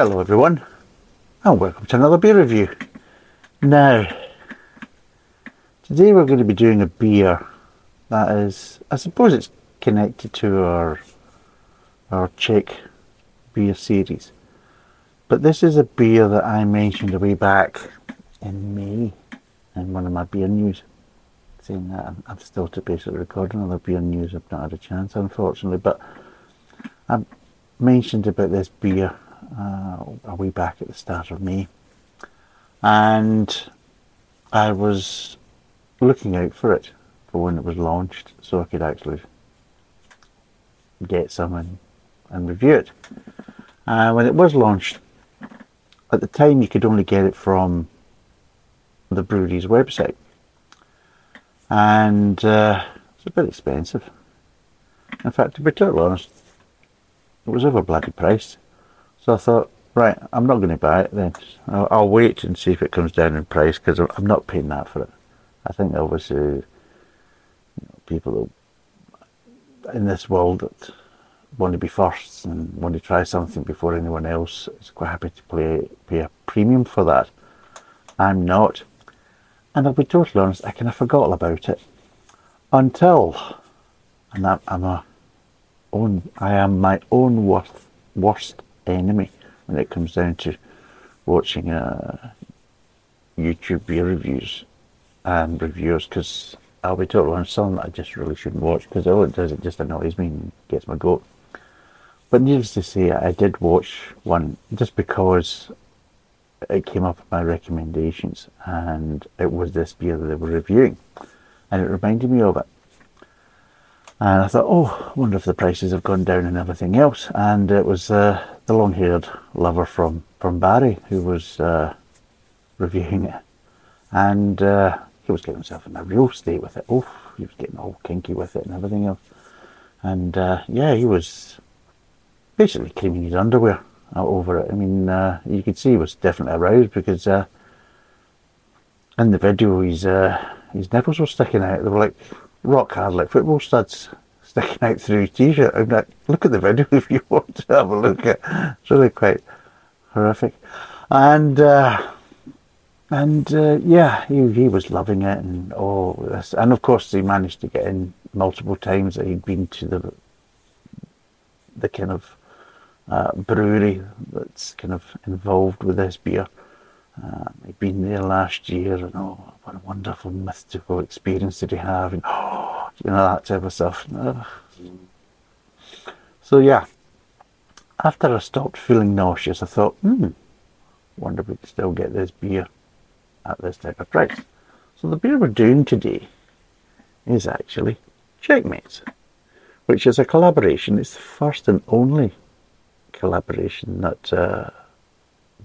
Hello everyone and welcome to another beer review. Now, today we're going to be doing a beer that is, I suppose it's connected to our, our Czech beer series. But this is a beer that I mentioned way back in May in one of my beer news. Saying that I'm, I'm still to basically record another beer news. I've not had a chance unfortunately, but I mentioned about this beer uh, a way back at the start of May, and I was looking out for it for when it was launched, so I could actually get some and, and review it. Uh, when it was launched, at the time you could only get it from the brewery's website, and uh, it's a bit expensive. In fact, to be totally honest, it was over bloody priced. So I thought, right, I'm not going to buy it then. I'll, I'll, wait and see if it comes down in price because I'm not paying that for it. I think obviously you know, people in this world that want to be first and want to try something before anyone else is quite happy to pay, pay a premium for that. I'm not. And I'll be totally honest, I kind of forgot all about it until, and I'm, I'm a own, I am my own worst, worst enemy when it comes down to watching uh, YouTube beer reviews and reviewers because I'll be totally honest, some that I just really shouldn't watch because all it does, it just annoys me and gets my goat. But needless to say, I did watch one just because it came up in my recommendations and it was this beer that they were reviewing and it reminded me of it. And I thought, oh, I wonder if the prices have gone down and everything else. And it was uh, the long haired lover from, from Barry who was uh, reviewing it. And uh, he was getting himself in a real state with it. Oh, he was getting all kinky with it and everything else. And uh, yeah, he was basically creaming his underwear over it. I mean, uh, you could see he was definitely aroused because uh, in the video his, his nipples were sticking out. They were like rock hard like football studs sticking out through his t-shirt. I'm like, look at the video if you want to have a look at. It's really quite horrific, and uh, and uh, yeah, he he was loving it and all this, and of course he managed to get in multiple times that he'd been to the the kind of uh, brewery that's kind of involved with this beer. Uh, he'd been there last year, and oh, what a wonderful mystical experience did he have, and you know that type of stuff. So yeah, after I stopped feeling nauseous, I thought, hmm, wonder if we could still get this beer at this type of price. So the beer we're doing today is actually Czechmates, which is a collaboration. It's the first and only collaboration that uh,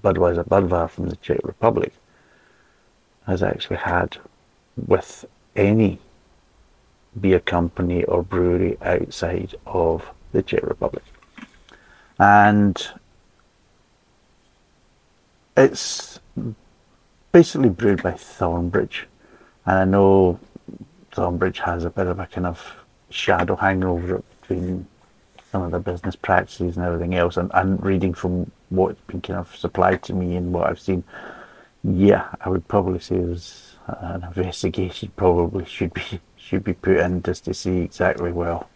Budweiser Budvar from the Czech Republic has actually had with any beer company or brewery outside of the Czech Republic. And it's basically brewed by Thornbridge. And I know Thornbridge has a bit of a kind of shadow hanging over it between some of the business practices and everything else. And, and reading from what's been kind of supplied to me and what I've seen, yeah, I would probably say there's an investigation probably should be should be put in just to see exactly well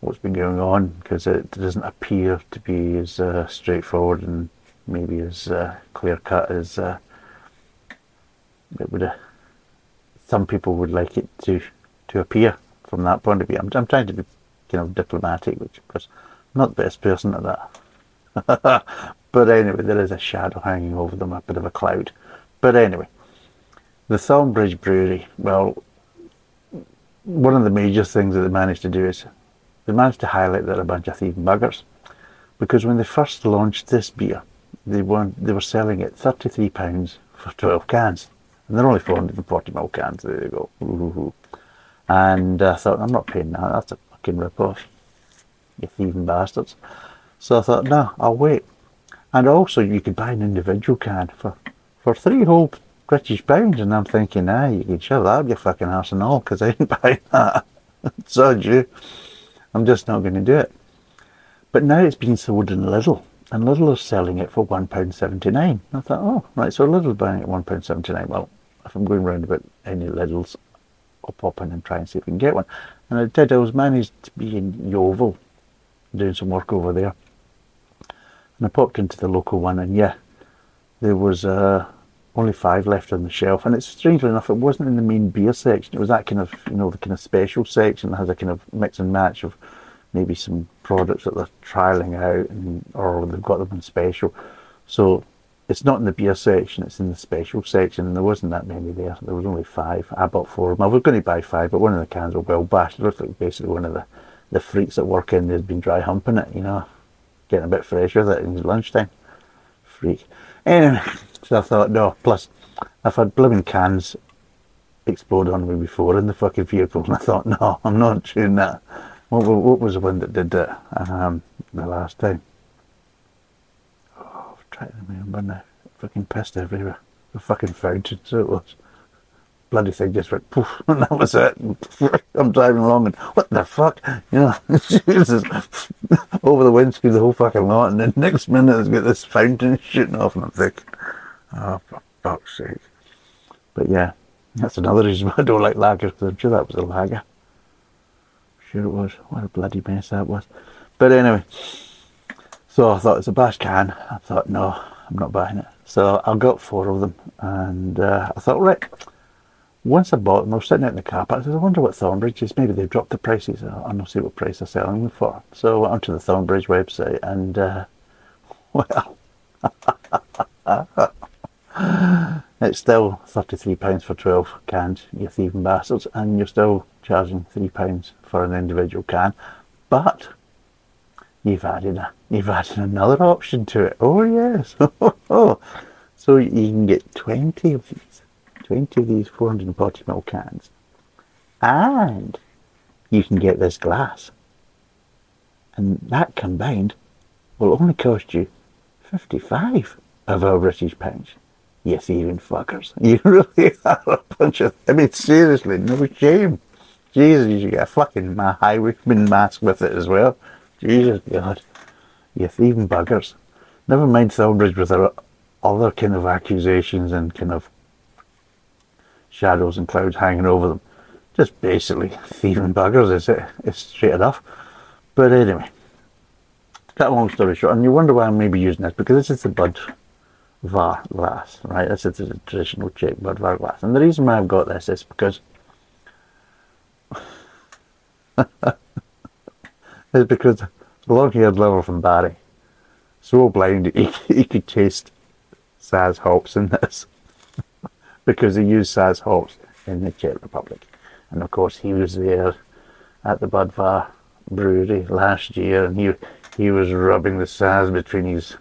what's been going on because it doesn't appear to be as uh, straightforward and maybe as uh, clear cut as uh, it would. some people would like it to to appear from that point of view. I'm, I'm trying to be kind of diplomatic, which of course I'm not the best person at that. but anyway, there is a shadow hanging over them, a bit of a cloud. But anyway, the Thornbridge Brewery, well, one of the major things that they managed to do is they managed to highlight that a bunch of thieving buggers. Because when they first launched this beer, they were they were selling it thirty-three pounds for twelve cans, and they're only four hundred and forty ml cans. There you go. Ooh, and I thought, I'm not paying that. That's a fucking rip-off. You thieving bastards. So I thought, no, I'll wait. And also, you could buy an individual can for, for three whole British pounds. And I'm thinking, ah, you could shove that up your fucking ass and all, because I didn't buy that. so you. I'm just not going to do it. But now it's been sold in Lidl. and Lidl is selling it for £1.79. I thought, oh, right, so Lidl's buying it at £1.79. Well, if I'm going round about any Lidl's, I'll pop in and try and see if we can get one. And I did, I was managed to be in Yeovil doing some work over there. And I popped into the local one, and yeah, there was uh, only five left on the shelf. And it's strangely enough, it wasn't in the main beer section. It was that kind of, you know, the kind of special section that has a kind of mix and match of maybe some products that they're trialing out, and, or they've got them in special. So it's not in the beer section; it's in the special section, and there wasn't that many there. There was only five. I bought four of them. I was going to buy five, but one of the cans were well bashed. It looked like basically one of the the freaks that work in there's been dry humping it, you know, getting a bit fresh with it in lunchtime. Freak. Anyway, so I thought, no, plus I've had blooming cans explode on me before in the fucking vehicle, and I thought, no, I'm not doing that. What, what was the one that did it um, the last time? Oh, I'm trying to remember now. Fucking pissed everywhere. The fucking fountain, so it was. Bloody thing just went poof, and that was it. I'm driving along and what the fuck? You know, Jesus, over the windscreen the whole fucking lot, and then next minute it's got this fountain shooting off, and I'm thinking, oh, for fuck's sake. But yeah, that's another reason why I don't like lagers, because I'm sure that was a lager sure it was. What a bloody mess that was. But anyway, so I thought it's a bash can. I thought, no, I'm not buying it. So I got four of them, and uh, I thought, right. Once I bought them, I was sitting out in the car park. I said, I wonder what Thornbridge is. Maybe they've dropped the prices. I'll not see what price they're selling them for. So I went onto the Thornbridge website, and uh, well, it's still £33 for 12 cans, you thieving bastards, and you're still charging £3 for an individual can. But you've added a, you've added another option to it. Oh yes. so you can get 20 of these, 20 of these 440ml cans. And you can get this glass. And that combined will only cost you 55 of our British pounds. You thieving fuckers. You really are a bunch of. I mean, seriously, no shame. Jesus, you got a fucking ma- highwayman mask with it as well. Jesus God. You thieving buggers. Never mind Thornbridge with their other kind of accusations and kind of shadows and clouds hanging over them. Just basically thieving buggers, is it? It's straight enough. But anyway, cut a long story short, and you wonder why I'm maybe using this, because this is the Bud VAR glass, right? This is the traditional Czech Budvar glass. And the reason why I've got this is because is because the long-haired lover from Barry, so blind he, he could taste Saaz hops in this because he used Saaz hops in the Czech Republic. And of course he was there at the Budvar brewery last year and he he was rubbing the Saaz between his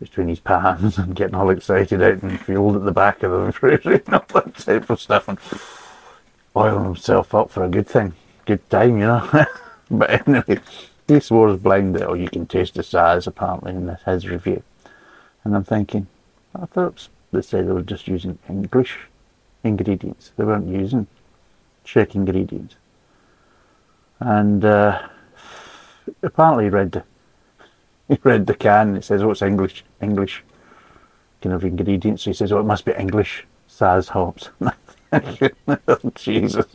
between his palms and getting all excited out the field at the back of the brewery and all that type of stuff and oiling himself up for a good thing good time, you know. but anyway, he swore blind that, oh, you can taste the Saaz apparently in his review. And I'm thinking, I thought they said they were just using English ingredients. They weren't using Czech ingredients. And uh, apparently he read he read the can it says, oh, it's English, English kind of ingredients. So he says, oh, it must be English Saaz hops. oh, Jesus.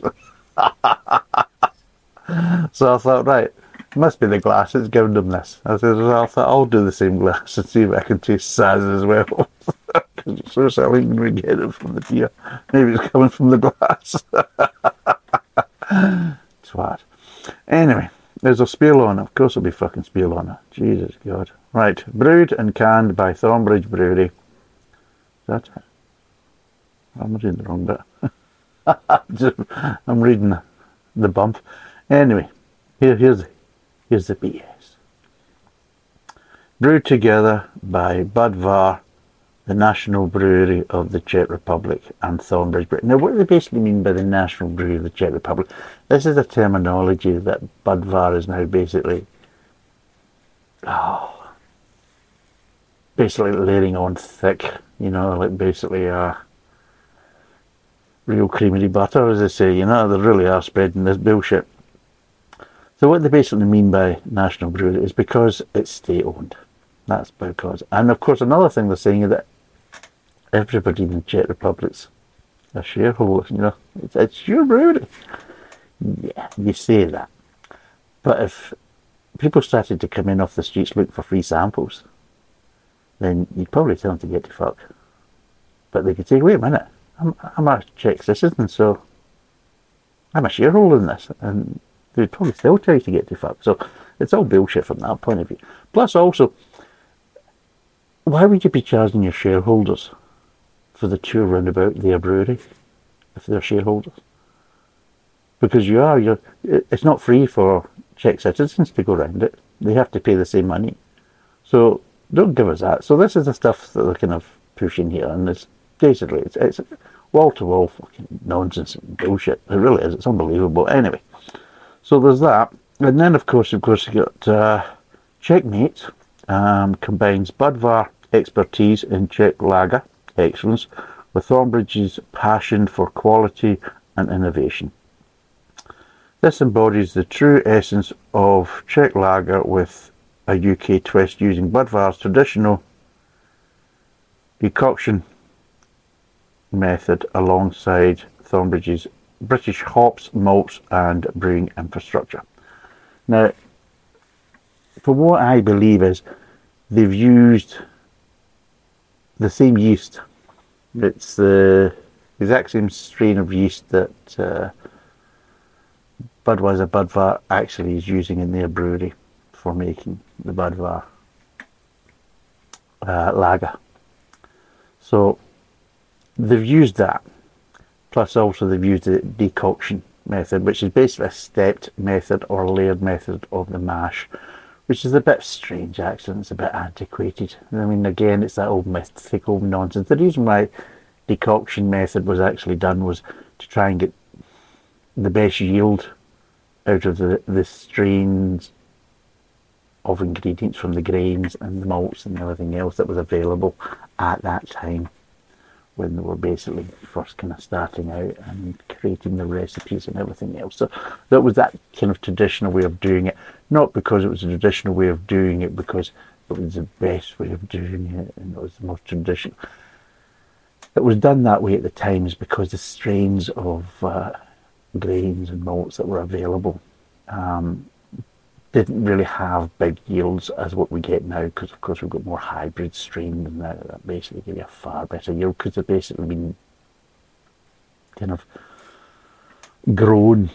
so I thought, right, must be the glass that's given them this. I said, I thought I'll do the same glass and see if I can taste Saaz as well. Because it's so selling we get it from the beer. Maybe it's coming from the glass. Twat. Anyway, there's a Spirlona. Of course it'll be fucking Spirlona. Jesus God. Right, brewed and canned by Thornbridge Brewery. That's it. I'm reading the wrong bit. I'm reading the bump. Anyway, here, here's, here's the BS. Brewed together by Budvar, the national brewery of the Czech Republic, and Thornbridge Brewery. Now, what do they basically mean by the national brewery of the Czech Republic? This is a terminology that Budvar is now basically, oh, basically layering on thick, you know, like basically uh, real creamy butter, as they say, you know, they really are spreading this bullshit. So what they basically mean by national brewery is because it's state owned. That's because, and of course, another thing they're saying is that everybody in the Czech Republic's a shareholder. You know, it's, it's your brewery. Yeah, you say that, but if people started to come in off the streets looking for free samples, then you'd probably tell them to get to fuck. But they could say, wait a minute, I'm, I'm a Czech citizen, so I'm a shareholder in this, and they'd probably still tell you to get to fuck. So it's all bullshit from that point of view. Plus, also, why would you be charging your shareholders for the tour roundabout their brewery if they're shareholders? Because you are, you're, it's not free for Czech citizens to go around it. They have to pay the same money. So don't give us that. So this is the stuff that they're kind of pushing here, and it's basically it's, wall to wall fucking nonsense and bullshit. It really is. It's unbelievable. Anyway, so there's that, and then of course, of course, you got uh, Czech Mate um, combines Budvar expertise in Czech lager excellence with Thornbridge's passion for quality and innovation. This embodies the true essence of Czech lager with a UK twist using Budvar's traditional decoction method alongside Thornbridge's British hops, malts and brewing infrastructure. Now, for what I believe is they've used the same yeast. It's the exact same strain of yeast that uh, Budweiser Budvar actually is using in their brewery for making the Budvar uh, lager. So they've used that, plus also they've used the decoction method, which is basically a stepped method or layered method of the mash, which is a bit strange actually, it's a bit antiquated. I mean, again, it's that old mythical nonsense. The reason why decoction method was actually done was to try and get the best yield out of the, the strains of ingredients from the grains and the malts and everything else that was available at that time when they were basically first kind of starting out and creating the recipes and everything else. So that was that kind of traditional way of doing it, not because it was a traditional way of doing it, because it was the best way of doing it and it was the most traditional. It was done that way at the times because the strains of uh, grains and malts that were available um, didn't really have big yields as what we get now because of course we've got more hybrid strains and that, that basically give you a far better yield because they've basically been kind of grown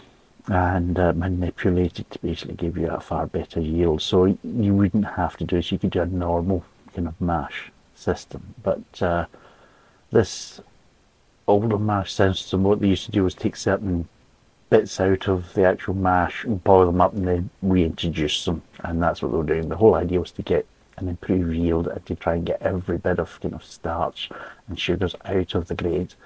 and uh, manipulated to basically give you a far better yield. So you wouldn't have to do this. You could do a normal kind of mash system. But uh, this older mash system what they used to do was take certain bits out of the actual mash and boil them up and then reintroduce them. And that's what they were doing. The whole idea was to get an improved yield and to try and get every bit of kind of starch and sugars out of the grains.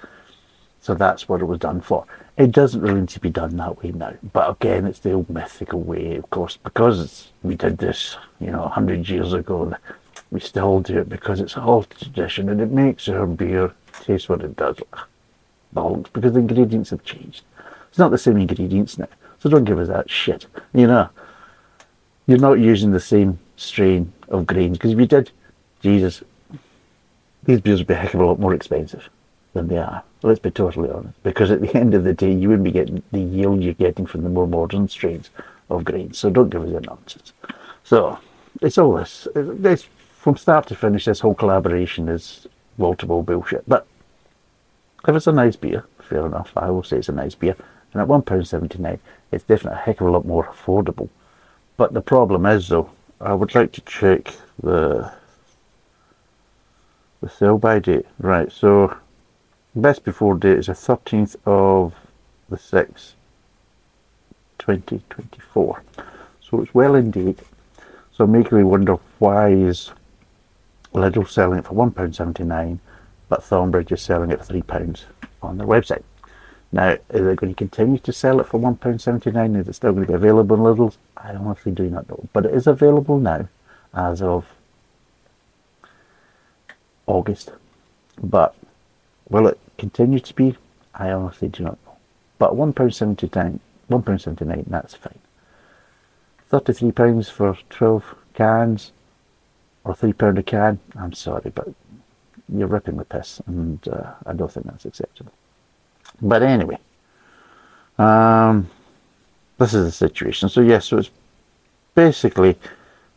So that's what it was done for. It doesn't really need to be done that way now. But again, it's the old mythical way, of course, because we did this, you know, 100 years ago. We still do it because it's all tradition and it makes our beer taste what it does. Bollocks, because the ingredients have changed. It's not the same ingredients now. So don't give us that shit. You know, you're not using the same strain of grains because if you did, Jesus, these beers would be a heck of a lot more expensive than they are. Let's be totally honest. Because at the end of the day, you wouldn't be getting the yield you're getting from the more modern strains of grains. So don't give us that nonsense. So it's all this. It's, from start to finish, this whole collaboration is wall bullshit. But if it's a nice beer, fair enough. I will say it's a nice beer. And at £1.79, it's definitely a heck of a lot more affordable. But the problem is, though, I would like to check the the sell by date. Right, so best before date is the 13th of the 6th, 2024. So it's well in date. So making me wonder why is Lidl selling it for £1.79 but Thornbridge is selling it for £3 on their website. Now, are they going to continue to sell it for £1.79? Is it still going to be available in Lidl's? I honestly do not know. But it is available now as of August. But will it continue to be? I honestly do not know. But £1.79, £1.79, that's fine. £33 for 12 cans. or three pound a can, I'm sorry, but you're ripping the piss, and uh, I don't think that's acceptable. But anyway, um, this is the situation. So yes, so it's basically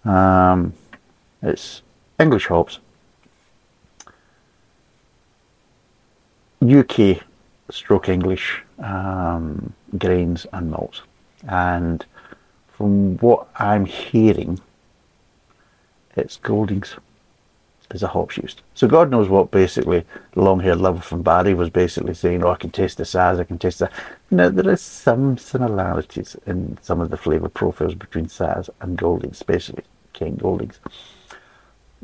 um, it's English hops, UK stroke English um, grains and malts, and from what I'm hearing, it's Goldings as a hops used. So God knows what basically the long-haired lover from Barry was basically saying, oh, I can taste the Saaz, I can taste that. Now, there is some similarities in some of the flavour profiles between Saaz and Goldings, especially Kent Goldings.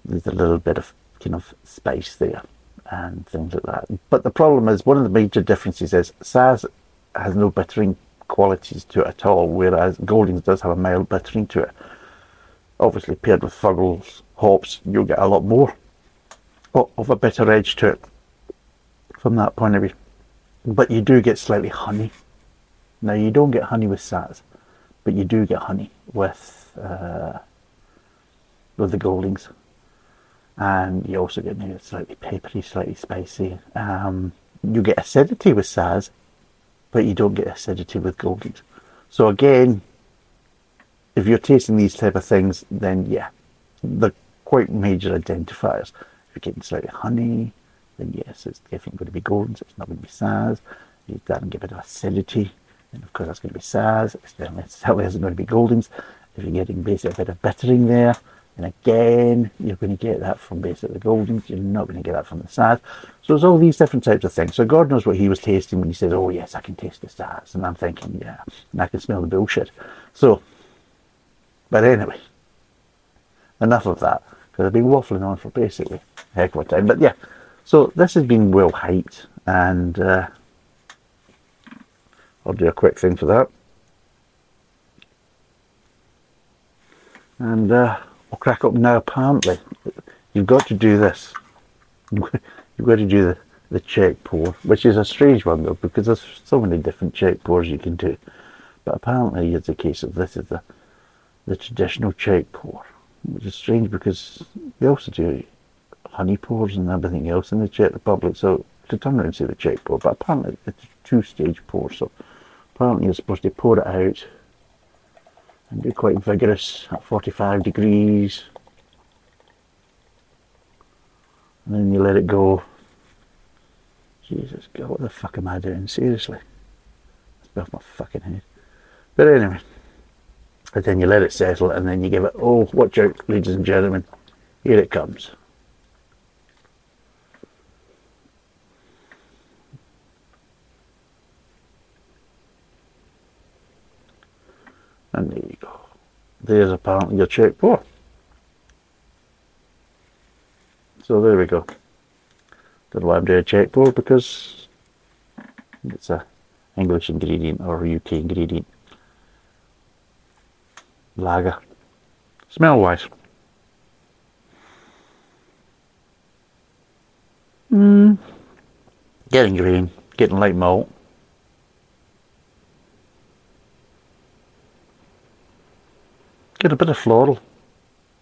There's a little bit of kind of spice there and things like that. But the problem is, one of the major differences is Saaz has no bittering qualities to it at all, whereas Goldings does have a mild bittering to it. Obviously, paired with Fuggles hops, you'll get a lot more of a bitter edge to it from that point of view. But you do get slightly honey. Now, you don't get honey with Saaz, but you do get honey with uh, with the Goldings. And you also get maybe slightly peppery, slightly spicy. Um, you get acidity with Saaz, but you don't get acidity with Goldings. So again, if you're tasting these type of things, then yeah, they're quite major identifiers. If you're getting slightly honey, then yes, it's definitely going to be Goldings. It's not going to be Saaz. You doesn't get a bit of acidity, and of course that's going to be Saaz. It's certainly isn't going to be Goldings. If you're getting basically a bit of bittering there, and again, you're going to get that from basically the Goldings. You're not going to get that from the Saaz. So there's all these different types of things. So God knows what he was tasting when he said, "Oh yes, I can taste the Saaz. and I'm thinking, "Yeah," and I can smell the bullshit. So but anyway, enough of that because I've been waffling on for basically a heck of a time. But yeah, so this has been well hyped, and uh, I'll do a quick thing for that. And uh, I'll crack up now. Apparently, you've got to do this. You've got to do the, the Czech pour, which is a strange one though, because there's so many different Czech pours you can do. But apparently, it's a case of this is the the traditional Czech pour, which is strange because they also do honey pours and everything else in the Czech Republic. So to turn around and say the Czech pour, but apparently it's a two-stage pour. So apparently you're supposed to pour it out and be quite vigorous at 45 degrees. And then you let it go. Jesus God, what the fuck am I doing? Seriously. It's off my fucking head. But anyway. But then you let it settle and then you give it, oh, what joke, ladies and gentlemen, here it comes. And there you go. There's apparently your Czech pour. So there we go. Don't know why I'm doing a Czech because it's a English ingredient or UK ingredient lager. Smell wise. Mm. Getting green, getting light malt. Get a bit of floral,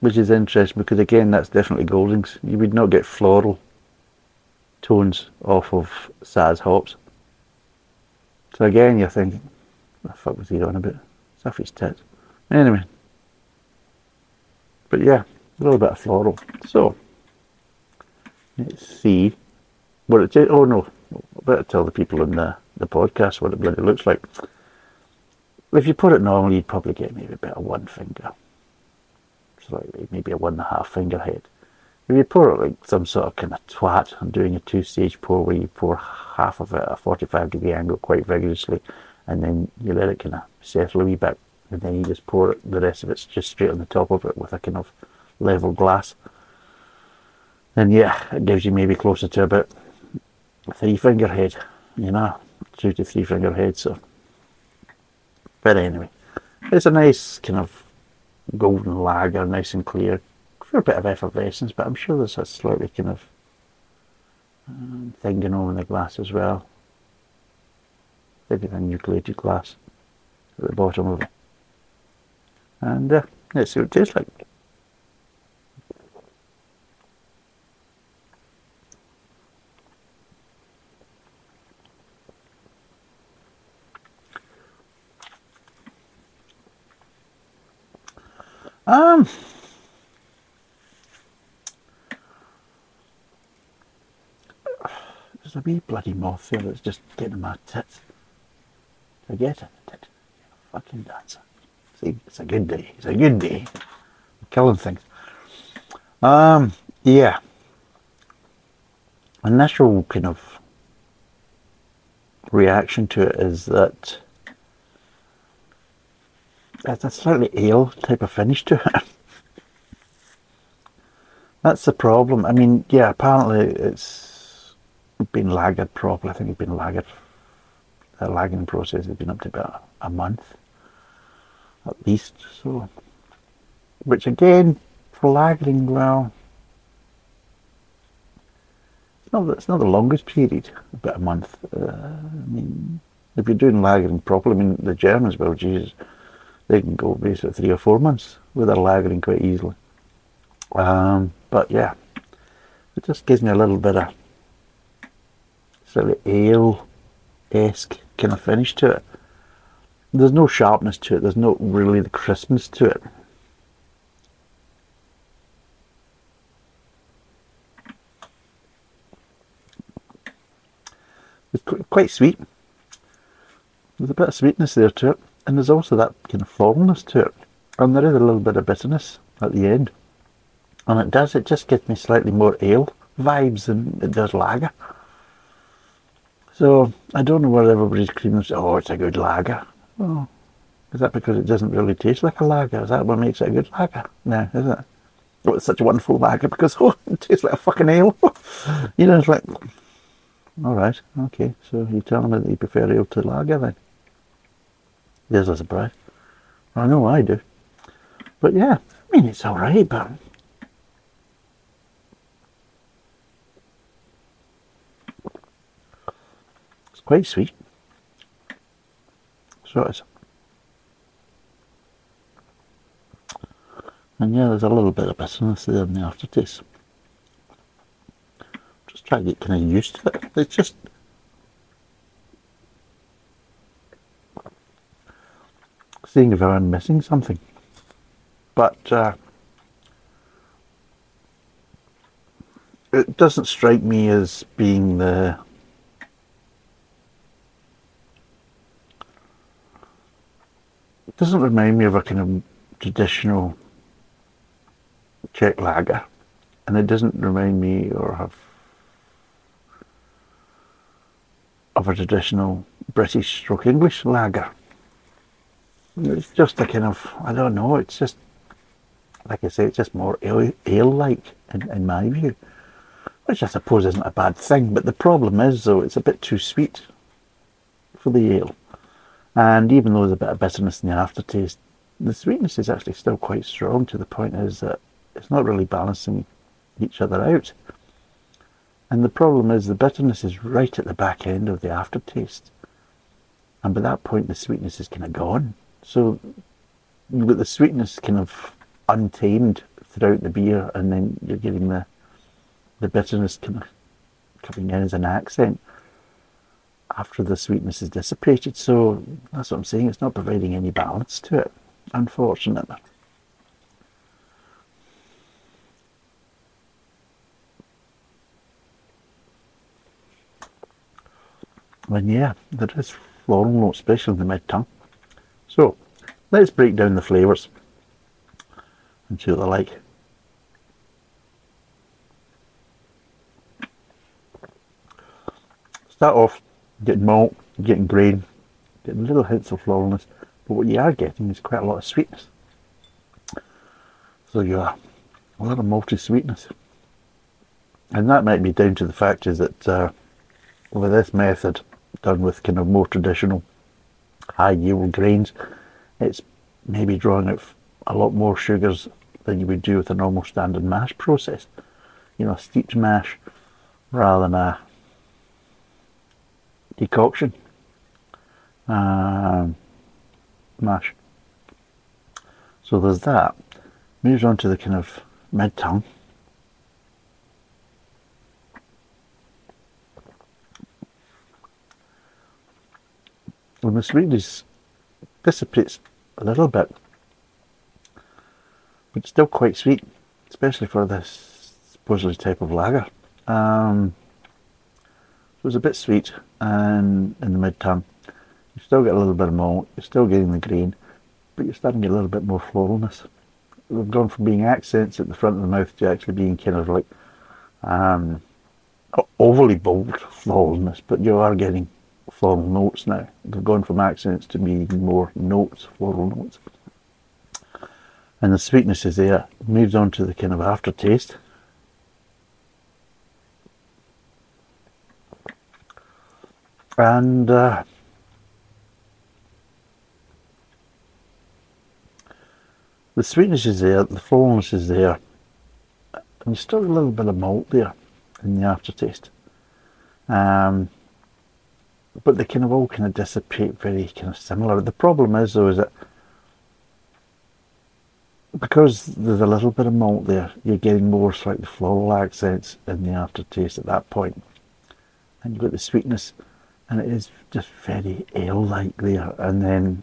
which is interesting because again that's definitely Goldings. You would not get floral tones off of Saaz hops. So again you're thinking, what the fuck was he on about? Stuff his tits. Anyway. But yeah, a little bit of floral. So, let's see what it is. Oh no, I better tell the people in the, the podcast what it bloody looks like. If you put it normally, you'd probably get maybe about one finger. Slightly, maybe a one and a half finger head. If you pour it like some sort of kind of twat, I'm doing a two stage pour where you pour half of it at a 45 degree angle quite vigorously and then you let it kind of settle a wee bit and then you just pour it, the rest of it's just straight on the top of it with a kind of level glass. And yeah, it gives you maybe closer to about three finger head, you know, two to three finger head. So, but anyway, it's a nice kind of golden lager, nice and clear, for a bit of effervescence. But I'm sure there's a slightly kind of um, thing going on in the glass as well. Maybe a nucleated glass at the bottom of it and uh, let's see what it tastes like. Um, there's a wee bloody moth here that's just getting my tits. Forget it, tit. Fucking dancer. It's a good day. It's a good day. I'm killing things. Um, yeah. Initial kind of reaction to it is that it's a slightly ale type of finish to it. That's the problem. I mean, yeah, apparently it's been lagered properly. I think it's been lagered. The lagging process has been up to about a month at least. So, which again, for well, it's not, it's not the longest period, about a month. Uh, I mean, if you're doing lagering properly, I mean, the Germans, well, Jesus, they can go basically three or four months with their lagering quite easily. Um, but yeah, it just gives me a little bit of sort of ale-esque kind of finish to it. There's no sharpness to it. There's not really the crispness to it. It's quite sweet. There's a bit of sweetness there to it, and there's also that kind of formness to it, and there is a little bit of bitterness at the end. And it does, it just gives me slightly more ale vibes than it does lager. So I don't know whether everybody's claiming, oh, it's a good lager. Oh, is that because it doesn't really taste like a lager? Is that what makes it a good lager? No, is it? Oh, it's such a wonderful lager because oh, it tastes like a fucking ale. you know, it's like, all right, okay. So you're telling me that you prefer ale to lager then? There's a surprise. I know I do. But yeah, I mean, it's all right, but it's quite sweet. So and yeah, there's a little bit of bitterness there in the aftertaste. Just try to get kind of used to it. It's just seeing if I'm missing something. But uh, it doesn't strike me as being the doesn't remind me of a kind of traditional Czech lager and it doesn't remind me or have of a traditional British stroke English lager. It's just a kind of, I don't know, it's just, like I say, it's just more ale-like in, in my view. Which I suppose isn't a bad thing, but the problem is, though, it's a bit too sweet for the ale. And even though there's a bit of bitterness in the aftertaste, the sweetness is actually still quite strong to the point is that it's not really balancing each other out. And the problem is the bitterness is right at the back end of the aftertaste. And by that point, the sweetness is kind of gone. So you've got the sweetness kind of untamed throughout the beer, and then you're getting the the bitterness kind of coming in as an accent after the sweetness is dissipated. So that's what I'm saying. It's not providing any balance to it, unfortunately. And yeah, there is floral note, especially in the mid tongue. So let's break down the flavours and see what they're like. Start off getting malt, getting grain, getting little hints of floralness, but what you are getting is quite a lot of sweetness. So you are a lot of malty sweetness. And that might be down to the fact is that uh, with this method, done with kind of more traditional high yield grains, it's maybe drawing out a lot more sugars than you would do with a normal standard mash process. You know, steeped mash rather than a decoction um, mash. So there's that. Moves on to the kind of mid tongue. when the sweetness dissipates a little bit, but still quite sweet, especially for this supposedly type of lager. Um, it was a bit sweet and in the mid tongue. You still get a little bit of malt, you're still getting the green, but you're starting to get a little bit more floralness. We've gone from being accents at the front of the mouth to actually being kind of like um, overly bold floralness, but you are getting floral notes now. They've gone from accents to being more notes, floral notes. And the sweetness is there. Moves on to the kind of aftertaste. And uh, the sweetness is there, the fullness is there, and still a little bit of malt there in the aftertaste. Um, but they kind of all kind of dissipate very kind of similar. The problem is though is that because there's a little bit of malt there, you're getting more slightly floral accents in the aftertaste at that point. And you've got the sweetness and it is just very ale-like there. And then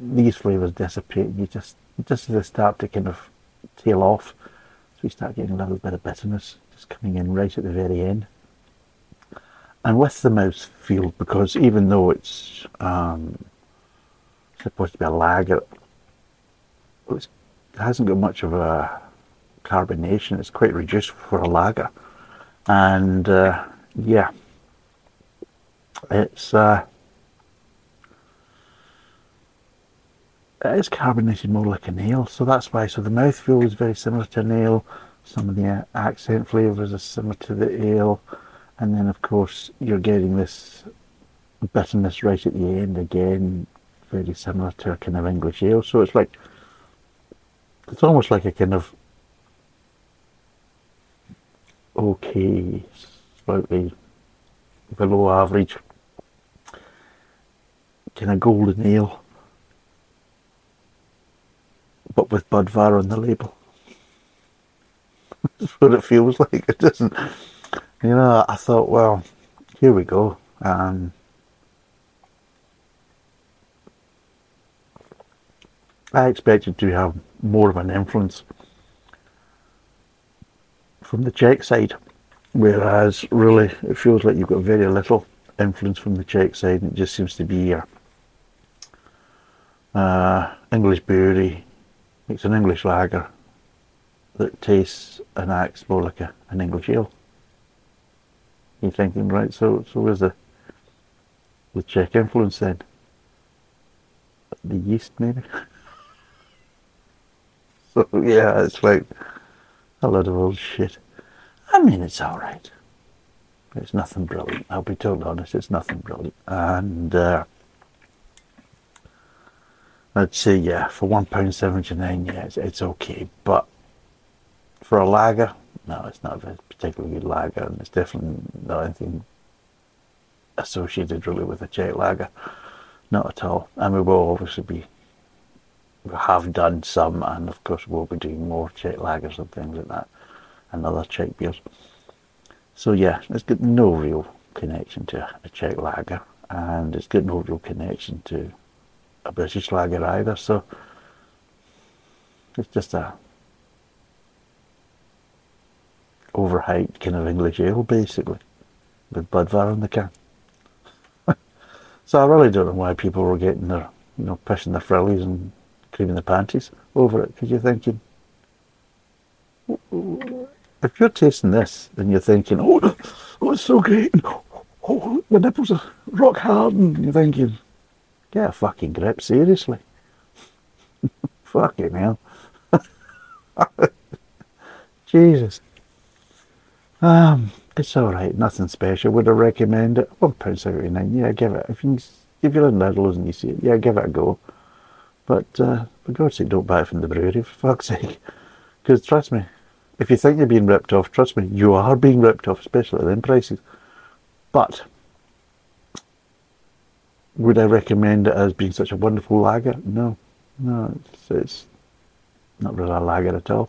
these flavours dissipate. You just just as they start to kind of tail off, so we start getting a little bit of bitterness just coming in right at the very end. And with the mouth feel, because even though it's um, supposed to be a lager, it hasn't got much of a carbonation. It's quite reduced for a lager, and uh, yeah, it's. Uh, it is carbonated more like a ale, so that's why. So the mouthfeel is very similar to an ale. Some of the accent flavours are similar to the ale, and then of course you're getting this bitterness right at the end again, very similar to a kind of English ale. So it's like it's almost like a kind of okay, slightly below average kind of golden ale but with Budvar on the label. That's what it feels like. It doesn't, you know. I thought, well, here we go. Um, I expected to have more of an influence from the Czech side, whereas really it feels like you've got very little influence from the Czech side. It just seems to be a uh, English brewery it's an English lager that tastes and acts more like a, an English ale. You're thinking, right, so so where's the the Czech influence then? The yeast maybe? so yeah, it's like a lot of old shit. I mean it's alright. It's nothing brilliant. I'll be totally honest, it's nothing brilliant. And uh, I'd say yeah, for one pound seventy nine, yeah, it's, it's okay. But for a lager, no, it's not a particularly good lager, and it's definitely not anything associated really with a Czech lager, not at all. And we will obviously be, we have done some, and of course we'll be doing more Czech lagers and things like that, and other Czech beers. So yeah, it's got no real connection to a Czech lager, and it's got no real connection to a British lager either, so it's just a overhyped kind of English ale basically with Budvar in the can. so I really don't know why people were getting their, you know, pushing their frillies and creaming their panties over it because you're thinking, if you're tasting this and you're thinking, oh, oh it's so great, oh, my nipples are rock hard, and you're thinking, Get a fucking grip, seriously. fucking hell. Jesus. Um, it's alright, nothing special. Would I recommend it? One pound seventy nine. Yeah, give it. If you if you're in Lidl's and you see it, yeah, give it a go. But uh, for God's sake, don't buy it from the brewery, for fuck's sake. Because trust me, if you think you're being ripped off, trust me, you are being ripped off, especially at them prices. But would I recommend it as being such a wonderful lager? No, no, it's, it's not really a lager at all.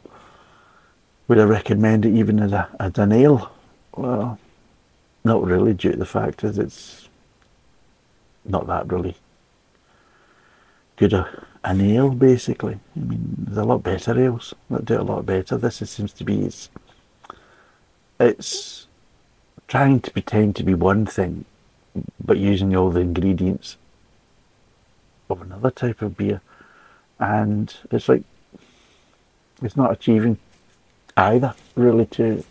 Would I recommend it even as, a, as an ale? Well, not really, due to the fact that it's not that really good a, an ale, basically. I mean, there's a lot better ales that do it a lot better. This is, seems to be it's, it's trying to pretend to be one thing, but using all the ingredients of another type of beer, and it's like it's not achieving either really to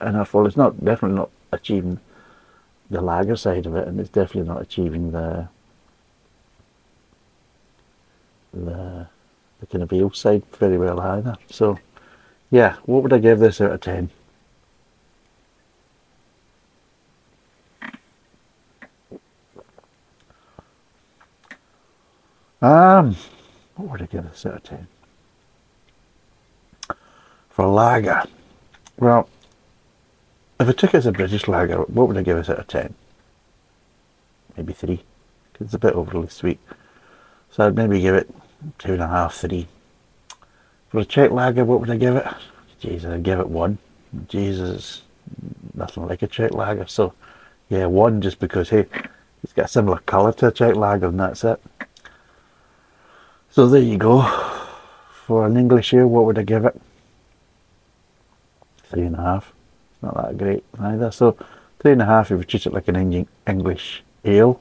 enough. Well, it's not definitely not achieving the lager side of it, and it's definitely not achieving the the the kind of ale side very well either. So, yeah, what would I give this out of ten? Um, what would I give this out of ten? For a lager, well, if I took it as a British lager, what would I give it out of 10? Maybe 3, because it's a bit overly sweet. So I'd maybe give it 2.5, 3. For a Czech lager, what would I give it? Jesus, I'd give it 1. Jesus, nothing like a Czech lager. So, yeah, 1 just because, hey, it's got a similar colour to a Czech lager and that's it. So there you go. For an English ale, what would I give it? Three and a half not that great either. So three and a half if you treat it like an English ale.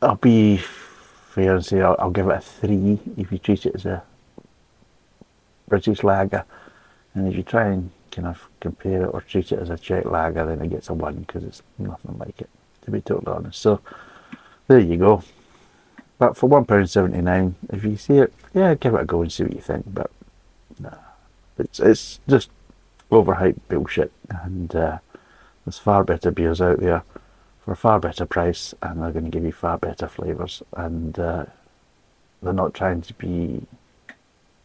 I'll be fair and say I'll, I'll, give it a three if you treat it as a British lager. And if you try and kind of compare it or treat it as a Czech lager, then it gets a one because it's nothing like it, to be totally honest. So there you go. But for £1.79, if you see it, yeah, give it a go and see what you think. But nah, it's, it's just overhyped bullshit. And uh, there's far better beers out there for a far better price, and they're going to give you far better flavours. And uh, they're not trying to be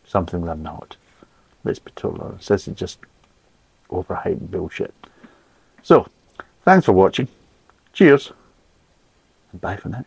something they're not. Let's be totally honest. This is just overhyped bullshit. So, thanks for watching. Cheers. And bye for now.